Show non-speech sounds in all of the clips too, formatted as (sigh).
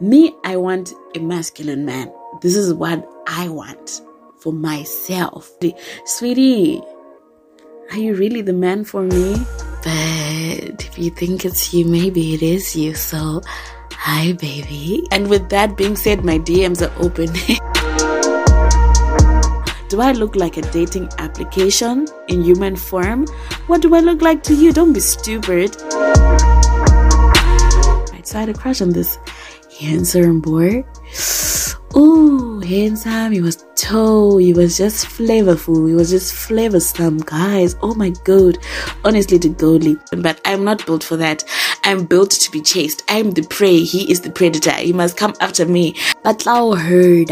Me, I want a masculine man. This is what I want for myself. Sweetie, are you really the man for me? But if you think it's you, maybe it is you. So, hi, baby. And with that being said, my DMs are open. (laughs) Do I look like a dating application in human form? What do I look like to you? Don't be stupid. Right, so I had a crush on this handsome boy. Ooh, handsome. He was tall. He was just flavorful. He was just flavorsome, guys. Oh my god. Honestly, the godly. But I'm not built for that. I'm built to be chased. I'm the prey. He is the predator. He must come after me. But now heard.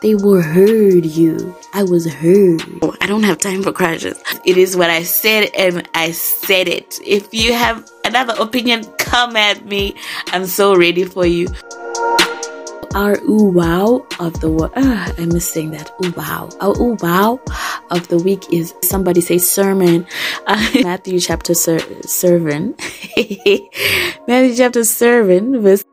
They will hurt you. I was hurt. Oh, I don't have time for crushes. It is what I said and I said it. If you have another opinion, come at me. I'm so ready for you. Our ooh wow of the uh, I miss saying that ooh wow. Our ooh wow of the week is somebody say sermon. Uh, (laughs) Matthew chapter ser- seven. (laughs) Matthew chapter seven verse